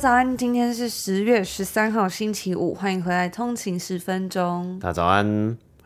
家早安，今天是十月十三号星期五，欢迎回来通勤十分钟。大家早安，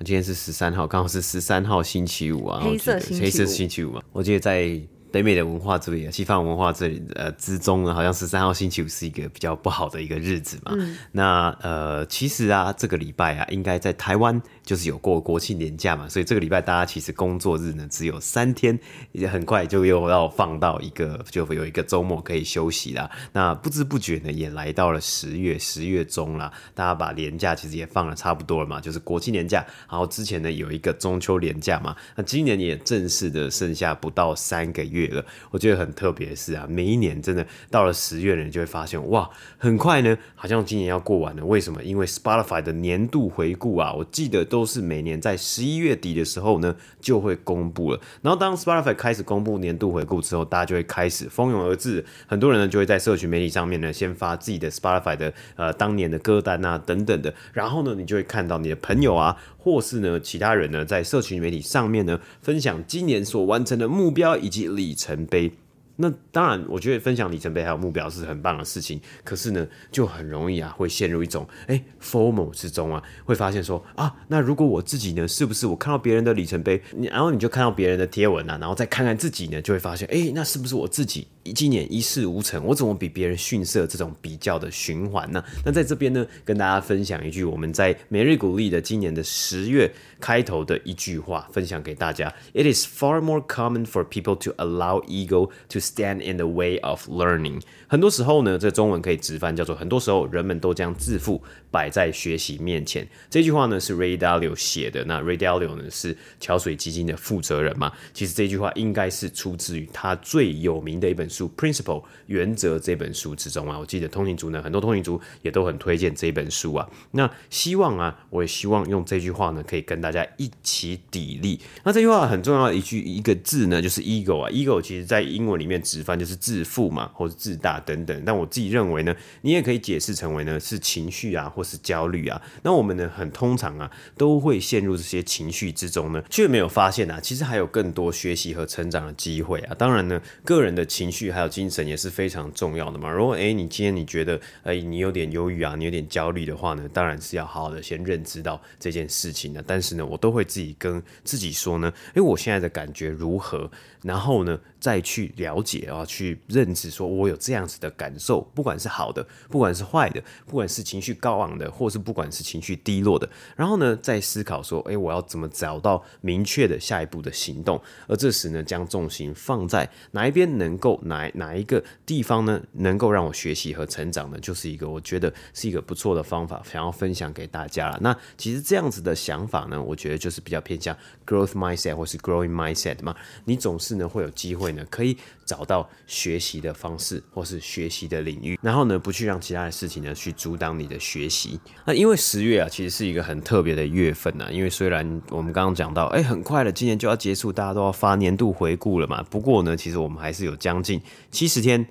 今天是十三号，刚好是十三号星期五啊，黑色星期五，黑色星期五嘛，我记得在。北美的文化这里，西方文化这里，呃，之中呢，好像十三号星期五是一个比较不好的一个日子嘛。嗯、那呃，其实啊，这个礼拜啊，应该在台湾就是有过国庆年假嘛，所以这个礼拜大家其实工作日呢只有三天，也很快就又要放到一个，就有一个周末可以休息啦。那不知不觉呢，也来到了十月，十月中啦，大家把年假其实也放了差不多了嘛，就是国庆年假，然后之前呢有一个中秋年假嘛，那今年也正式的剩下不到三个月。我觉得很特别的是啊，每一年真的到了十月呢，你就会发现哇，很快呢，好像今年要过完了。为什么？因为 Spotify 的年度回顾啊，我记得都是每年在十一月底的时候呢就会公布了。然后当 Spotify 开始公布年度回顾之后，大家就会开始蜂拥而至，很多人呢就会在社群媒体上面呢先发自己的 Spotify 的呃当年的歌单啊等等的，然后呢你就会看到你的朋友啊，或是呢其他人呢在社群媒体上面呢分享今年所完成的目标以及里程碑。那当然，我觉得分享里程碑还有目标是很棒的事情。可是呢，就很容易啊，会陷入一种哎，formal 之中啊，会发现说啊，那如果我自己呢，是不是我看到别人的里程碑，然后你就看到别人的贴文啊，然后再看看自己呢，就会发现哎，那是不是我自己今年一事无成？我怎么比别人逊色？这种比较的循环呢？那在这边呢，跟大家分享一句我们在每日鼓励的今年的十月开头的一句话，分享给大家：It is far more common for people to allow ego to Stand in the way of learning。很多时候呢，这中文可以直翻叫做“很多时候人们都将自负摆在学习面前”。这句话呢是 Ray Dalio 写的。那 Ray Dalio 呢是桥水基金的负责人嘛？其实这句话应该是出自于他最有名的一本书《Principle 原则》这本书之中啊。我记得通勤族呢，很多通勤族也都很推荐这本书啊。那希望啊，我也希望用这句话呢，可以跟大家一起砥砺。那这句话很重要的一句一个字呢，就是 ego 啊。ego 其实在英文里面直翻就是自负嘛，或者自大。等等，但我自己认为呢，你也可以解释成为呢是情绪啊，或是焦虑啊。那我们呢很通常啊都会陷入这些情绪之中呢，却没有发现啊，其实还有更多学习和成长的机会啊。当然呢，个人的情绪还有精神也是非常重要的嘛。如果诶你今天你觉得诶你有点忧郁啊，你有点焦虑的话呢，当然是要好好的先认知到这件事情的。但是呢，我都会自己跟自己说呢，诶我现在的感觉如何？然后呢，再去了解啊，去认知，说我有这样子的感受，不管是好的，不管是坏的，不管是情绪高昂的，或是不管是情绪低落的，然后呢，再思考说，诶，我要怎么找到明确的下一步的行动？而这时呢，将重心放在哪一边，能够哪哪一个地方呢，能够让我学习和成长呢？就是一个我觉得是一个不错的方法，想要分享给大家了。那其实这样子的想法呢，我觉得就是比较偏向 growth mindset 或是 growing mindset 嘛，你总是呢会有机会呢，可以找到学习的方式，或是学习的领域，然后呢，不去让其他的事情呢去阻挡你的学习。那因为十月啊，其实是一个很特别的月份呐。因为虽然我们刚刚讲到，哎，很快了，今年就要结束，大家都要发年度回顾了嘛。不过呢，其实我们还是有将近七十天。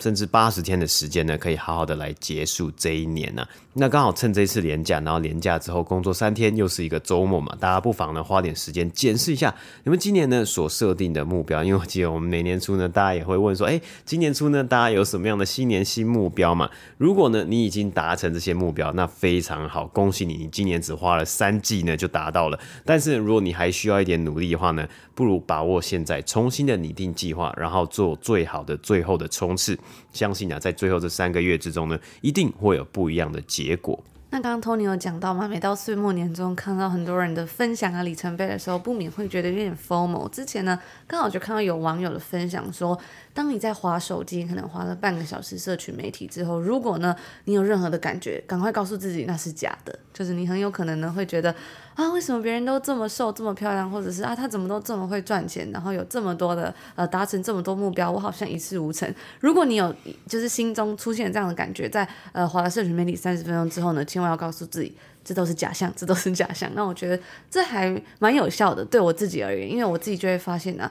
甚至八十天的时间呢，可以好好的来结束这一年呢、那刚好趁这一次连假，然后连假之后工作三天，又是一个周末嘛，大家不妨呢花点时间检视一下你们今年呢所设定的目标。因为我记得我们每年初呢，大家也会问说，哎，今年初呢，大家有什么样的新年新目标嘛？如果呢你已经达成这些目标，那非常好，恭喜你，你今年只花了三季呢就达到了。但是如果你还需要一点努力的话呢，不如把握现在，重新的拟定计划，然后做最好的最后的冲刺。相信啊，在最后这三个月之中呢，一定会有不一样的结结果。那刚刚 Tony 有讲到吗，每到岁末年终，看到很多人的分享啊里程碑的时候，不免会觉得有点 formal。之前呢，刚好就看到有网友的分享说，当你在划手机，可能划了半个小时社群媒体之后，如果呢你有任何的感觉，赶快告诉自己那是假的，就是你很有可能呢会觉得。啊，为什么别人都这么瘦、这么漂亮，或者是啊，他怎么都这么会赚钱，然后有这么多的呃达成这么多目标，我好像一事无成。如果你有就是心中出现这样的感觉，在呃滑了社群媒体三十分钟之后呢，千万要告诉自己，这都是假象，这都是假象。那我觉得这还蛮有效的，对我自己而言，因为我自己就会发现呢、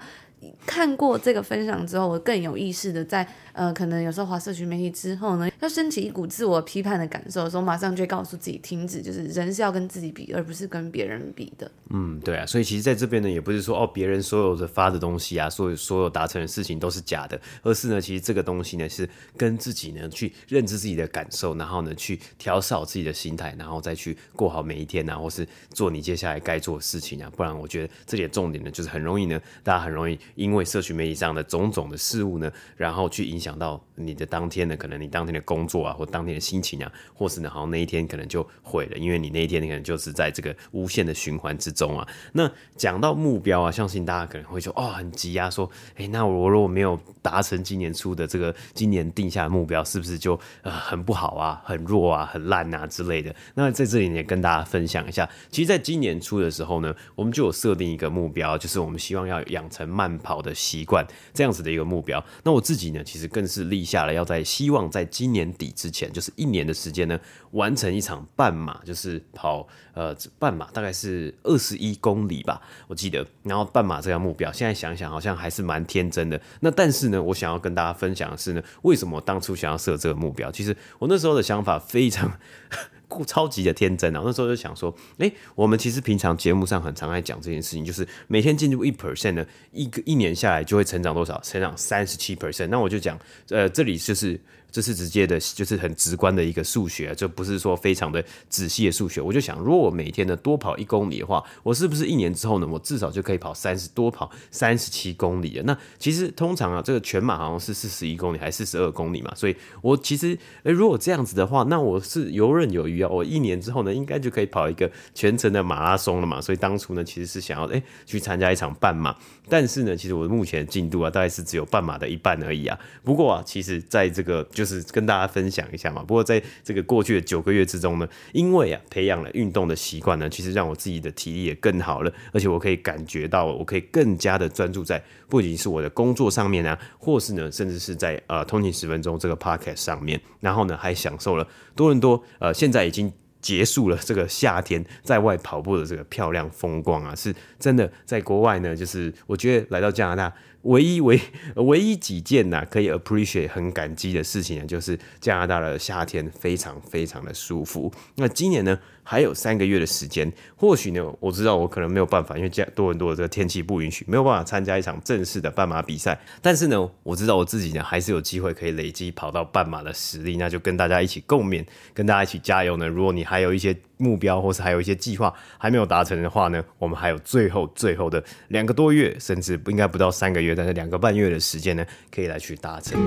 看过这个分享之后，我更有意识的在呃，可能有时候华社群媒体之后呢，要升起一股自我批判的感受的时候，马上就告诉自己停止，就是人是要跟自己比，而不是跟别人比的。嗯，对啊，所以其实在这边呢，也不是说哦，别人所有的发的东西啊，所有所有达成的事情都是假的，而是呢，其实这个东西呢，是跟自己呢去认知自己的感受，然后呢去调试好自己的心态，然后再去过好每一天啊，或是做你接下来该做的事情啊，不然我觉得这里重点呢，就是很容易呢，大家很容易。因为社群媒体上的种种的事物呢，然后去影响到你的当天呢，可能你当天的工作啊，或当天的心情啊，或是呢，好像那一天可能就毁了，因为你那一天你可能就是在这个无限的循环之中啊。那讲到目标啊，相信大家可能会说，哦，很急啊，说，诶，那我如果没有达成今年初的这个今年定下的目标，是不是就呃很不好啊，很弱啊，很烂啊之类的？那在这里也跟大家分享一下，其实在今年初的时候呢，我们就有设定一个目标，就是我们希望要养成慢跑。的习惯，这样子的一个目标。那我自己呢，其实更是立下了要在希望在今年底之前，就是一年的时间呢，完成一场半马，就是跑呃半马，大概是二十一公里吧，我记得。然后半马这个目标，现在想想好像还是蛮天真的。那但是呢，我想要跟大家分享的是呢，为什么我当初想要设这个目标？其实我那时候的想法非常。超级的天真啊！那时候就想说，哎、我们其实平常节目上很常爱讲这件事情，就是每天进入一 percent 呢一个一年下来就会成长多少？成长三十七 percent。那我就讲，呃，这里就是。这是直接的，就是很直观的一个数学，就不是说非常的仔细的数学。我就想，如果我每天呢多跑一公里的话，我是不是一年之后呢，我至少就可以跑三十多跑三十七公里了？那其实通常啊，这个全马好像是四十一公里还是四十二公里嘛，所以我其实，诶，如果这样子的话，那我是游刃有余啊。我一年之后呢，应该就可以跑一个全程的马拉松了嘛。所以当初呢，其实是想要诶去参加一场半马，但是呢，其实我目前进度啊，大概是只有半马的一半而已啊。不过啊，其实在这个就是跟大家分享一下嘛。不过在这个过去的九个月之中呢，因为啊培养了运动的习惯呢，其实让我自己的体力也更好了，而且我可以感觉到，我可以更加的专注在不仅是我的工作上面啊，或是呢，甚至是在呃通勤十分钟这个 podcast 上面，然后呢还享受了多伦多呃现在已经结束了这个夏天在外跑步的这个漂亮风光啊，是真的在国外呢，就是我觉得来到加拿大。唯一唯 唯一几件呐，可以 appreciate 很感激的事情呢，就是加拿大的夏天非常非常的舒服。那今年呢，还有三个月的时间，或许呢，我知道我可能没有办法，因为加多伦多的这个天气不允许，没有办法参加一场正式的半马比赛。但是呢，我知道我自己呢，还是有机会可以累积跑到半马的实力。那就跟大家一起共勉，跟大家一起加油呢。如果你还有一些目标，或是还有一些计划还没有达成的话呢，我们还有最后最后的两个多月，甚至应该不到三个月。但是两个半月的时间呢，可以来去达成。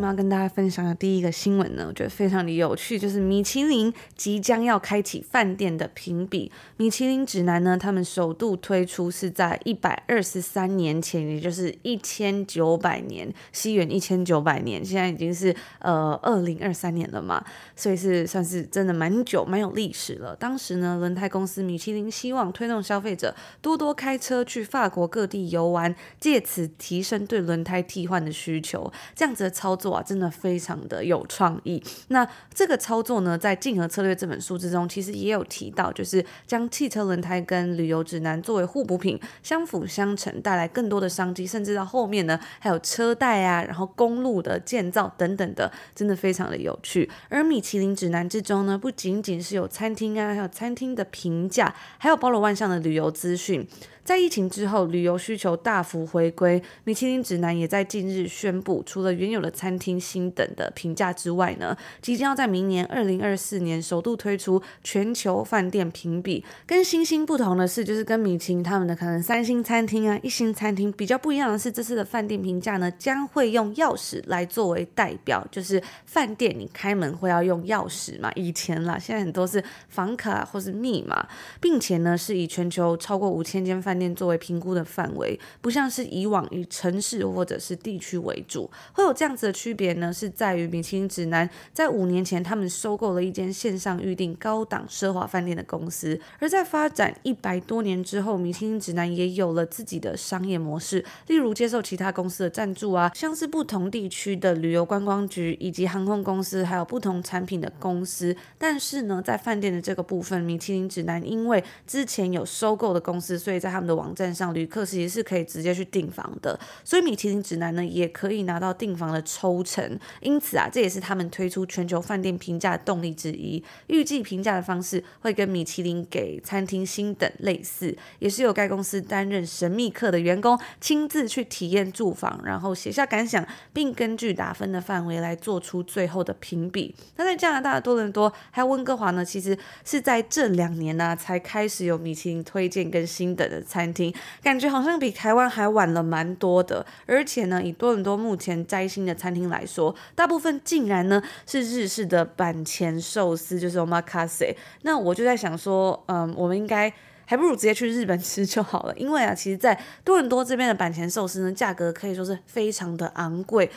我们要跟大家分享的第一个新闻呢，我觉得非常的有趣，就是米其林即将要开启饭店的评比。米其林指南呢，他们首度推出是在一百二十三年前，也就是一千九百年，西元一千九百年，现在已经是呃二零二三年了嘛，所以是算是真的蛮久、蛮有历史了。当时呢，轮胎公司米其林希望推动消费者多多开车去法国各地游玩，借此提升对轮胎替换的需求。这样子的操作。哇，真的非常的有创意。那这个操作呢，在《竞合策略》这本书之中，其实也有提到，就是将汽车轮胎跟旅游指南作为互补品，相辅相成，带来更多的商机，甚至到后面呢，还有车贷啊，然后公路的建造等等的，真的非常的有趣。而米其林指南之中呢，不仅仅是有餐厅啊，还有餐厅的评价，还有包罗万象的旅游资讯。在疫情之后，旅游需求大幅回归，米其林指南也在近日宣布，除了原有的餐厅星等的评价之外呢，即将要在明年二零二四年首度推出全球饭店评比。跟星星不同的是，就是跟米其林他们的可能三星餐厅啊、一星餐厅比较不一样的是，这次的饭店评价呢，将会用钥匙来作为代表，就是饭店你开门会要用钥匙嘛，以前啦，现在很多是房卡或是密码，并且呢是以全球超过五千间饭店作为评估的范围，不像是以往以城市或者是地区为主。会有这样子的区别呢，是在于米其林指南在五年前他们收购了一间线上预订高档奢华饭店的公司，而在发展一百多年之后，米其林指南也有了自己的商业模式，例如接受其他公司的赞助啊，像是不同地区的旅游观光局以及航空公司，还有不同产品的公司。但是呢，在饭店的这个部分，米其林指南因为之前有收购的公司，所以在的网站上，旅客其实是可以直接去订房的。所以米其林指南呢，也可以拿到订房的抽成。因此啊，这也是他们推出全球饭店评价的动力之一。预计评价的方式会跟米其林给餐厅星等类似，也是由该公司担任神秘客的员工亲自去体验住房，然后写下感想，并根据打分的范围来做出最后的评比。那在加拿大的多伦多还有温哥华呢，其实是在这两年呢、才开始有米其林推荐跟星等的餐厅，感觉好像比台湾还晚了蛮多的。而且呢，以多伦多目前摘星的餐厅来说，大部分竟然呢是日式的板前寿司，就是 omakase。那我就在想说，嗯，我们应该还不如直接去日本吃就好了，因为啊，其实，在多伦多这边的板前寿司呢，价格可以说是非常的昂贵。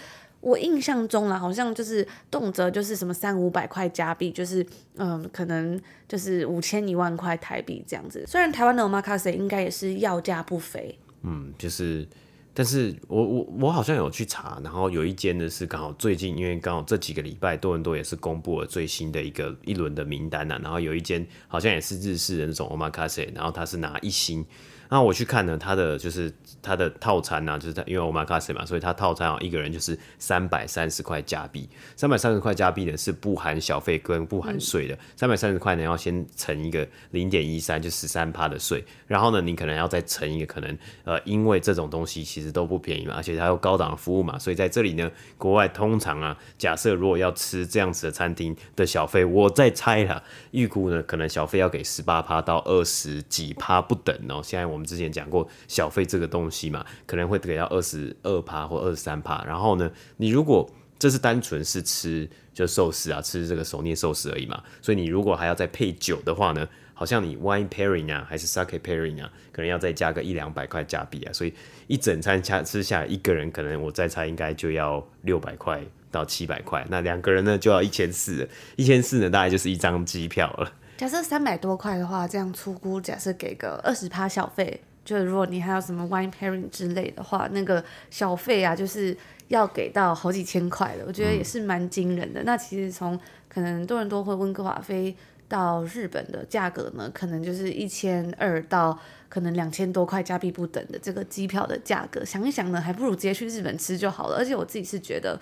我印象中啦，好像就是动辄就是什么三五百块加币，就是嗯，可能就是五千一万块台币这样子。虽然台湾的 omakase 应该也是要价不菲，嗯，就是，但是我我我好像有去查，然后有一间呢是刚好最近，因为刚好这几个礼拜多伦多也是公布了最新的一个一轮的名单呐、然后有一间好像也是日式的那种 omakase，然后它是拿一星。那我去看呢，它的就是它的套餐呢、啊，就是它因为 omakase 嘛，所以它套餐啊一个人就是三百三十块加币，三百三十块加币呢是不含小费跟不含税的，三百三十块呢要先乘一个零点一三，就十三趴的税，然后呢你可能要再乘一个可能呃，因为这种东西其实都不便宜嘛，而且它有高档的服务嘛，所以在这里呢，国外通常啊，假设如果要吃这样子的餐厅的小费，我在猜啦，预估呢可能小费要给十八趴到二十几趴不等哦，现在我们。之前讲过小费这个东西嘛，可能会给到二十二趴或二十三趴。然后呢，你如果这是单纯是吃就寿司啊，吃这个手捏寿司而已嘛，所以你如果还要再配酒的话呢，好像你 wine pairing 啊，还是 sake pairing 啊，可能要再加个一两百块加币啊。所以一整餐加吃下来，一个人可能我再猜应该就要六百块到七百块，那两个人呢就要一千四，一千四呢大概就是一张机票了。假设三百多块的话，这样粗估，假设给个二十趴小费，就是如果你还有什么 wine pairing 之类的话，那个小费啊，就是要给到好几千块的，我觉得也是蛮惊人的。那其实从可能多伦多或温哥华飞到日本的价格呢，可能就是一千二到可能两千多块加币不等的这个机票的价格。想一想呢，还不如直接去日本吃就好了。而且我自己是觉得。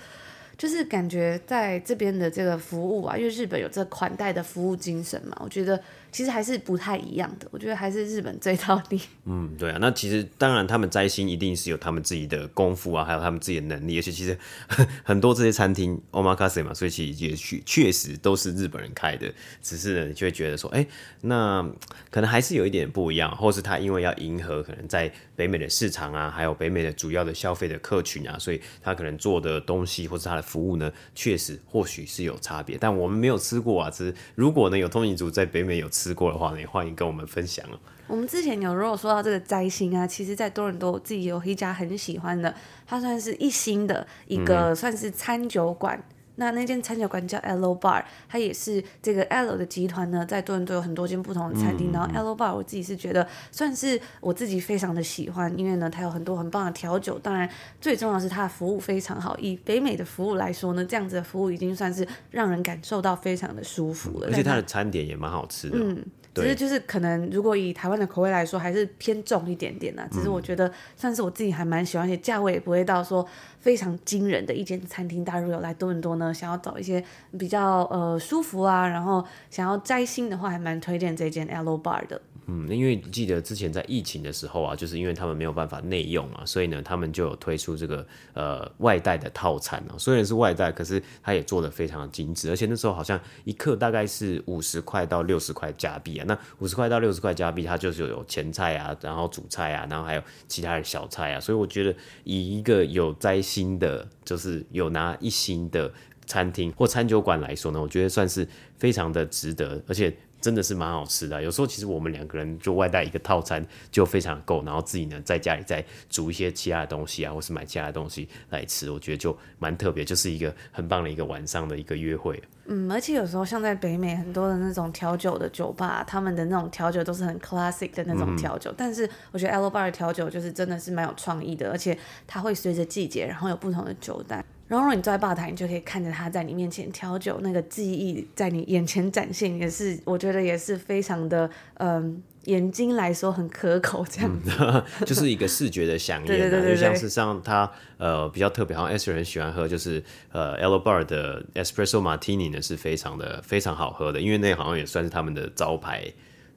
就是感觉在这边的这个服务啊，因为日本有这款待的服务精神嘛，我觉得。其实还是不太一样的，我觉得还是日本最到底。嗯，对啊，那其实当然他们摘星一定是有他们自己的功夫啊，还有他们自己的能力，而且其实 很多这些餐厅 omakase 嘛，所以其实也确确实都是日本人开的，只是呢，你就会觉得说，哎，那可能还是有一点不一样，或是他因为要迎合可能在北美的市场啊，还有北美的主要的消费的客群啊，所以他可能做的东西或是他的服务呢，确实或许是有差别，但我们没有吃过啊，只是如果呢有通勤族在北美有吃。吃过的话呢，也欢迎跟我们分享哦。我们之前有如果说到这个摘星啊，其实在多伦多自己有一家很喜欢的，它算是一星的一个算是餐酒馆。嗯、那那间餐酒馆叫 Elo Bar，它也是这个 Elo 的集团呢，在多伦多有很多间不同的餐厅。嗯、然后 Elo Bar 我自己是觉得算是我自己非常的喜欢，因为呢它有很多很棒的调酒，当然最重要的是它的服务非常好。以北美的服务来说呢，这样子的服务已经算是让人感受到非常的舒服了。而且它的餐点也蛮好吃的。嗯。只是就是可能，如果以台湾的口味来说，还是偏重一点点的。只是我觉得算是我自己还蛮喜欢，而且价位也不会到说非常惊人的一间餐厅。大家如果有来多伦多呢，想要找一些比较呃舒服啊，然后想要摘星的话，还蛮推荐这间 Elo Bar 的。嗯，因为记得之前在疫情的时候啊，就是因为他们没有办法内用啊，所以呢，他们就有推出这个呃外带的套餐啊。虽然是外带，可是它也做得非常的精致，而且那时候好像一克大概是五十块到六十块加币啊。那五十块到六十块加币，它就是有前菜啊，然后主菜啊，然后还有其他的小菜啊。所以我觉得以一个有摘星的，就是有拿一星的餐厅或餐酒馆来说呢，我觉得算是非常的值得，而且。真的是蛮好吃的。有时候其实我们两个人就外带一个套餐就非常够，然后自己呢在家里再煮一些其他的东西啊，或是买其他的东西来吃，我觉得就蛮特别，就是一个很棒的一个晚上的一个约会。嗯，而且有时候像在北美很多的那种调酒的酒吧，他们的那种调酒都是很 classic 的那种调酒，但是我觉得 a l o Bar 的调酒就是真的是蛮有创意的，而且它会随着季节，然后有不同的酒单。然后，如果你坐在吧台，你就可以看着他在你面前调酒，那个技艺在你眼前展现，也是我觉得也是非常的，嗯，眼睛来说很可口，这样。子，嗯、就是一个视觉的饗宴、啊，对对对对，就像是像他呃比较特别，好像 Esther 很喜欢喝，就是呃 Aloe Bar 的 Espresso Martini 呢是非常的非常好喝的，因为那好像也算是他们的招牌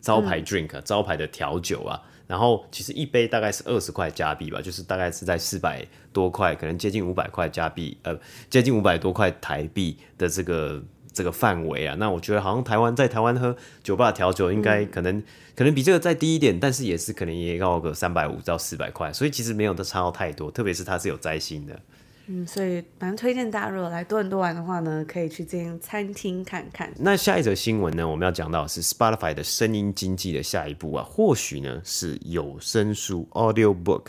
招牌 drink、嗯、招牌的调酒啊。然后其实一杯大概是二十块加币吧，就是大概是在四百多块，可能接近五百块加币，呃，接近五百多块台币的这个这个范围啊。那我觉得好像台湾在台湾喝酒吧调酒，应该可能、嗯、可能比这个再低一点，但是也是可能也要个三百五到四百块，所以其实没有的差到太多，特别是它是有摘星的。嗯，所以蛮推荐大家，如果来多伦多玩的话呢，可以去这间餐厅看看。那下一则新闻呢，我们要讲到是 Spotify 的声音经济的下一步啊，或许呢是有声书 （audio book）。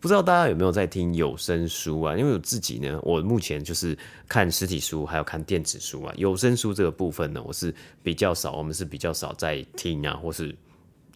不知道大家有没有在听有声书啊？因为我自己呢，我目前就是看实体书，还有看电子书啊。有声书这个部分呢，我是比较少，我们是比较少在听啊，或是。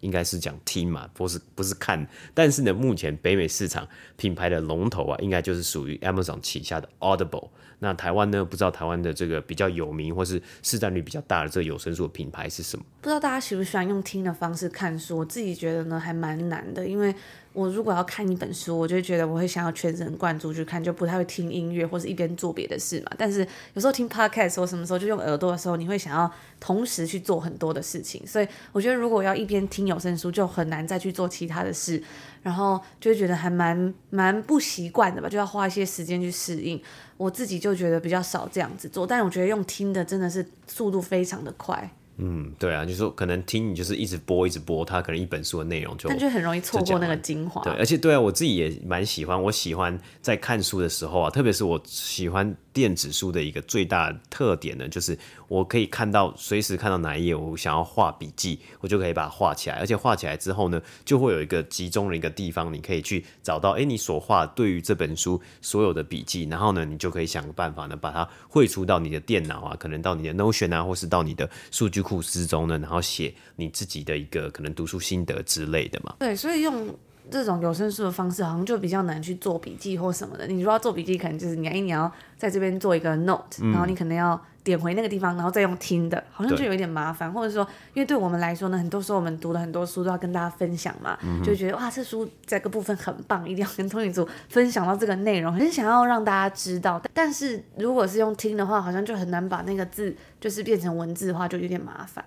应该是讲听嘛，不是不是看。但是呢，目前北美市场品牌的龙头啊，应该就是属于 Amazon 旗下的 Audible。那台湾呢，不知道台湾的这个比较有名或是市占率比较大的这个有声书的品牌是什么？不知道大家喜不喜欢用听的方式看书？我自己觉得呢，还蛮难的，因为。我如果要看一本书，我就觉得我会想要全神贯注去看，就不太会听音乐或是一边做别的事嘛。但是有时候听 podcast 或什么时候就用耳朵的时候，你会想要同时去做很多的事情。所以我觉得如果要一边听有声书，就很难再去做其他的事，然后就会觉得还蛮蛮不习惯的吧，就要花一些时间去适应。我自己就觉得比较少这样子做，但我觉得用听的真的是速度非常的快。嗯，对啊，就是说可能听你就是一直播一直播，它可能一本书的内容就，但就很容易错过那个精华。对，而且对啊，我自己也蛮喜欢，我喜欢在看书的时候啊，特别是我喜欢。电子书的一个最大的特点呢，就是我可以看到随时看到哪一页，我想要画笔记，我就可以把它画起来。而且画起来之后呢，就会有一个集中的一个地方，你可以去找到，哎，你所画对于这本书所有的笔记，然后呢，你就可以想个办法呢，把它汇出到你的电脑啊，可能到你的 Notion 啊，或是到你的数据库之中呢，然后写你自己的一个可能读书心得之类的嘛。对，所以用。这种有声书的方式好像就比较难去做笔记或什么的。你如果要做笔记，可能就是你要你要在这边做一个 note，嗯，然后你可能要点回那个地方，然后再用听的，好像就有一点麻烦。或者说，因为对我们来说呢，很多时候我们读了很多书都要跟大家分享嘛，嗯、就觉得哇，这书这个部分很棒，一定要跟通讯组分享到这个内容，很想要让大家知道。但是如果是用听的话，好像就很难把那个字就是变成文字的话，就有点麻烦。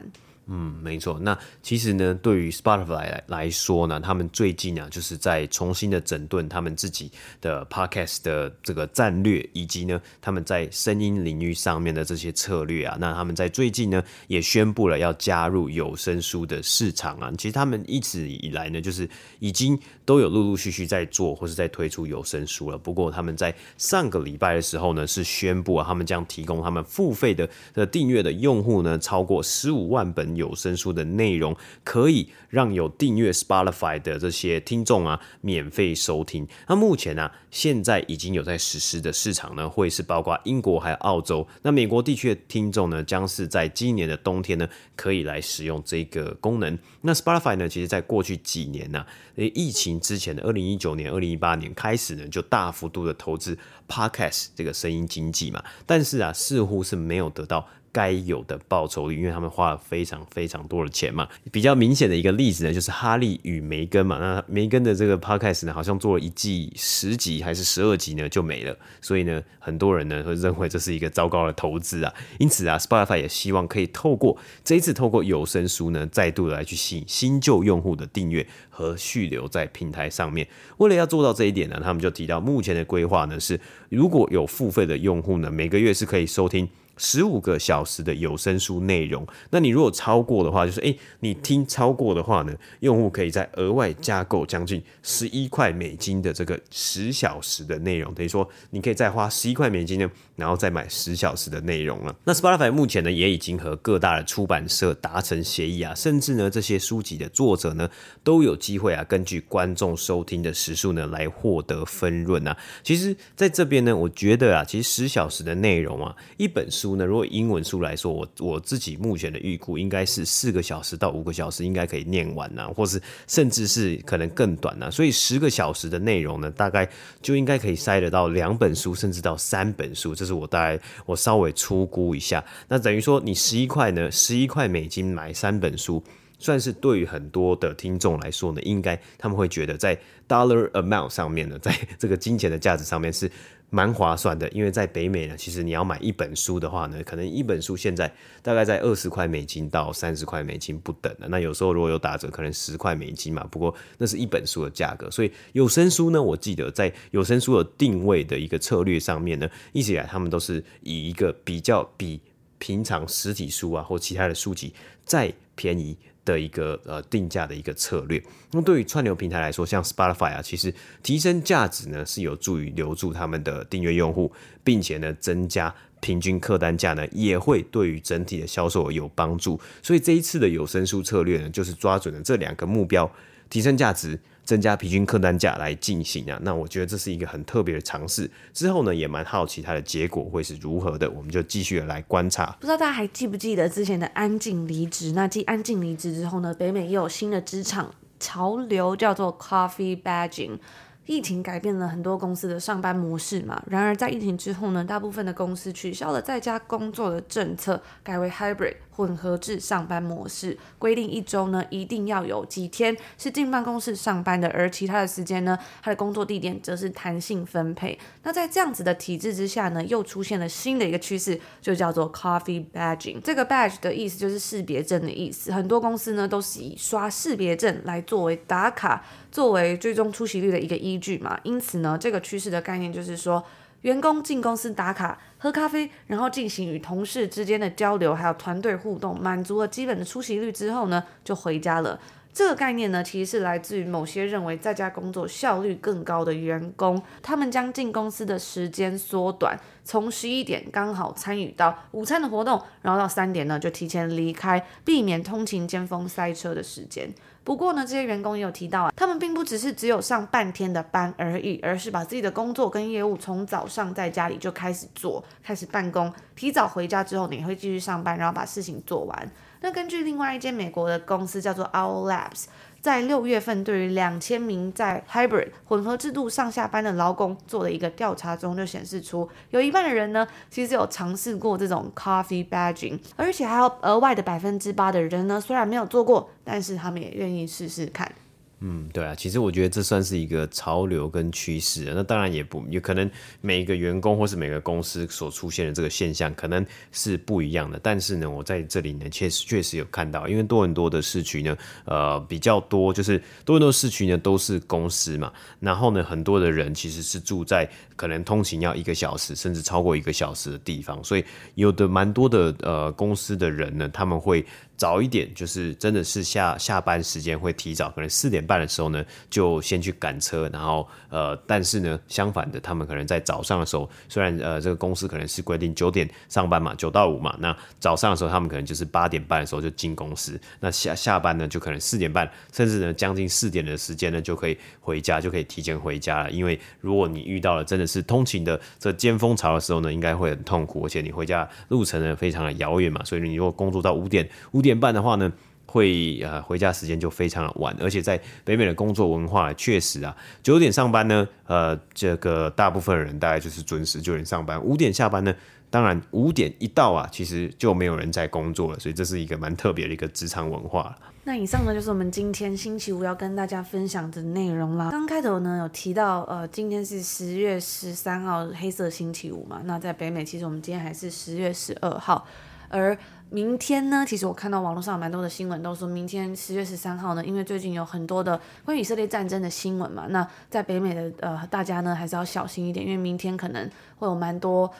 嗯，没错。那其实呢，对于 Spotify 来来说呢，他们最近啊，就是在重新的整顿他们自己的 Podcast 的这个战略，以及呢，他们在声音领域上面的这些策略啊。那他们在最近呢，也宣布了要加入有声书的市场啊。其实他们一直以来呢，就是已经都有陆陆续续在做或是在推出有声书了。不过他们在上个礼拜的时候呢，是宣布啊，他们将提供他们付费的的订阅的用户呢，超过十五万本。有声书的内容可以让有订阅 Spotify 的这些听众啊免费收听。那目前呢、啊，现在已经有在实施的市场呢，会是包括英国还有澳洲。那美国地区的听众呢，将是在今年的冬天呢，可以来使用这个功能。那 Spotify 呢，其实在过去几年呢、啊，疫情之前的二零一九年、二零一八年开始呢，就大幅度的投资 Podcast 这个声音经济嘛。但是啊，似乎是没有得到。该有的报酬率，因为他们花了非常非常多的钱嘛。比较明显的一个例子呢，就是哈利与梅根嘛。那梅根的这个 podcast 呢，好像做了一季十集还是十二集呢就没了，所以呢，很多人呢会认为这是一个糟糕的投资啊。因此啊，Spotify 也希望可以透过这一次透过有声书呢，再度来去吸引新旧用户的订阅和续留在平台上面。为了要做到这一点呢，他们就提到目前的规划呢是，如果有付费的用户呢，每个月是可以收听。十五个小时的有声书内容。那你如果超过的话，就是诶，你听超过的话呢，用户可以再额外加购将近十一块美金的这个十小时的内容。等于说，你可以再花十一块美金呢，然后再买十小时的内容了。那 Spotify 目前呢，也已经和各大的出版社达成协议啊，甚至呢，这些书籍的作者呢，都有机会啊，根据观众收听的时数呢，来获得分润啊。其实，在这边呢，我觉得啊，其实十小时的内容啊，一本书呢，如果英文书来说，我我自己目前的预估应该是四个小时到五个小时应该可以念完呐、啊，或是甚至是可能更短呐、啊。所以十个小时的内容呢，大概就应该可以塞得到两本书，甚至到三本书。这是我大概我稍微粗估一下。那等于说，你十一块呢，十一块美金买三本书。算是对于很多的听众来说呢，应该他们会觉得在 dollar amount 上面呢，在这个金钱的价值上面是蛮划算的。因为在北美呢，其实你要买一本书的话呢，可能一本书现在大概在二十块美金到三十块美金不等的。那有时候如果有打折，可能十块美金嘛。不过那是一本书的价格。所以有声书呢，我记得在有声书的定位的一个策略上面呢，一直以来他们都是以一个比较比平常实体书啊或其他的书籍再便宜的一个呃定价的一个策略。那么对于串流平台来说，像 Spotify 啊，其实提升价值呢是有助于留住他们的订阅用户，并且呢增加平均客单价呢，也会对于整体的销售额有帮助。所以这一次的有声书策略呢，就是抓准了这两个目标，提升价值。增加平均客单价来进行啊，那我觉得这是一个很特别的尝试。之后呢，也蛮好奇它的结果会是如何的，我们就继续来观察。不知道大家还记不记得之前的安静离职？那继安静离职之后呢，北美又有新的职场潮流，叫做 Coffee Badging。疫情改变了很多公司的上班模式嘛，然而在疫情之后呢，大部分的公司取消了在家工作的政策，改为 hybrid 混合制上班模式，规定一周呢一定要有几天是进办公室上班的，而其他的时间呢，他的工作地点则是弹性分配。那在这样子的体制之下呢，又出现了新的一个趋势，就叫做 coffee badging。这个 badge 的意思就是识别证的意思，很多公司呢都是以刷识别证来作为打卡，作为最终出席率的一个依据嘛。因此呢，这个趋势的概念就是说，员工进公司打卡、喝咖啡，然后进行与同事之间的交流，还有团队互动，满足了基本的出席率之后呢，就回家了。这个概念呢，其实是来自于某些认为在家工作效率更高的员工，他们将进公司的时间缩短，从十一点刚好参与到午餐的活动，然后到三点呢就提前离开，避免通勤尖峰塞车的时间。不过呢，这些员工也有提到啊，他们并不只是只有上半天的班而已，而是把自己的工作跟业务从早上在家里就开始做，开始办公，提早回家之后呢，也会继续上班，然后把事情做完。那根据另外一间美国的公司叫做 Owl Labs，在六月份对于两千名在 Hybrid 混合制度上下班的劳工做的一个调查中，就显示出有一半的人呢，其实有尝试过这种 Coffee Badging，而且还有额外的百分之八的人呢，虽然没有做过，但是他们也愿意试试看。嗯，对啊，其实我觉得这算是一个潮流跟趋势。那当然也不有可能每一个员工或是每个公司所出现的这个现象可能是不一样的。但是呢，我在这里呢，确实确实有看到，因为多伦多的市区呢，呃，比较多，就是多伦多市区呢都是公司嘛。然后呢，很多的人其实是住在可能通勤要一个小时甚至超过一个小时的地方，所以有的蛮多的呃公司的人呢，他们会。早一点，就是真的是下下班时间会提早，可能四点半的时候呢，就先去赶车，然后呃，但是呢，相反的，他们可能在早上的时候，虽然呃这个公司可能是规定九点上班嘛，九到五嘛，那早上的时候他们可能就是八点半的时候就进公司，那下下班呢就可能四点半，甚至呢将近四点的时间呢就可以回家，就可以提前回家了。因为如果你遇到了真的是通勤的这尖峰潮的时候呢，应该会很痛苦，而且你回家路程呢非常的遥远嘛，所以你如果工作到五点五。点半的话呢，会呃回家时间就非常的晚，而且在北美的工作文化确实啊，九点上班呢，呃，这个大部分人大概就是准时九点上班，五点下班呢，当然五点一到啊，其实就没有人在工作了，所以这是一个蛮特别的一个职场文化。那以上呢就是我们今天星期五要跟大家分享的内容啦。刚开头呢有提到，呃，今天是十月十三号黑色星期五嘛，那在北美其实我们今天还是十月十二号，而明天呢，其实我看到网络上蛮多的新闻，都说明天十月十三号呢，因为最近有很多的关于以色列战争的新闻嘛，那在北美的呃大家呢还是要小心一点，因为明天可能会有蛮多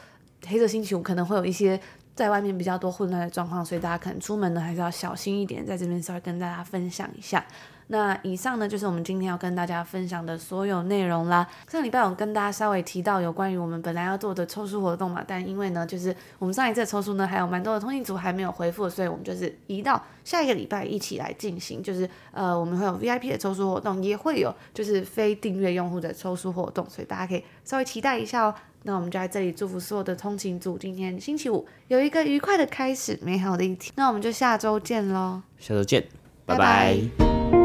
黑色星期五，可能会有一些在外面比较多混乱的状况，所以大家可能出门呢还是要小心一点，在这边稍微跟大家分享一下。那以上呢，就是我们今天要跟大家分享的所有内容啦。上礼拜我跟大家稍微提到有关于我们本来要做的抽书活动嘛，但因为呢，就是我们上一次的抽书呢，还有蛮多的通信组还没有回复，所以我们就是移到下一个礼拜一起来进行。就是呃，我们会有 VIP 的抽书活动，也会有就是非订阅用户的抽书活动，所以大家可以稍微期待一下哦。那我们就在这里祝福所有的通勤组，今天星期五有一个愉快的开始，美好的一天。那我们就下周见喽，下周见，拜拜。拜拜。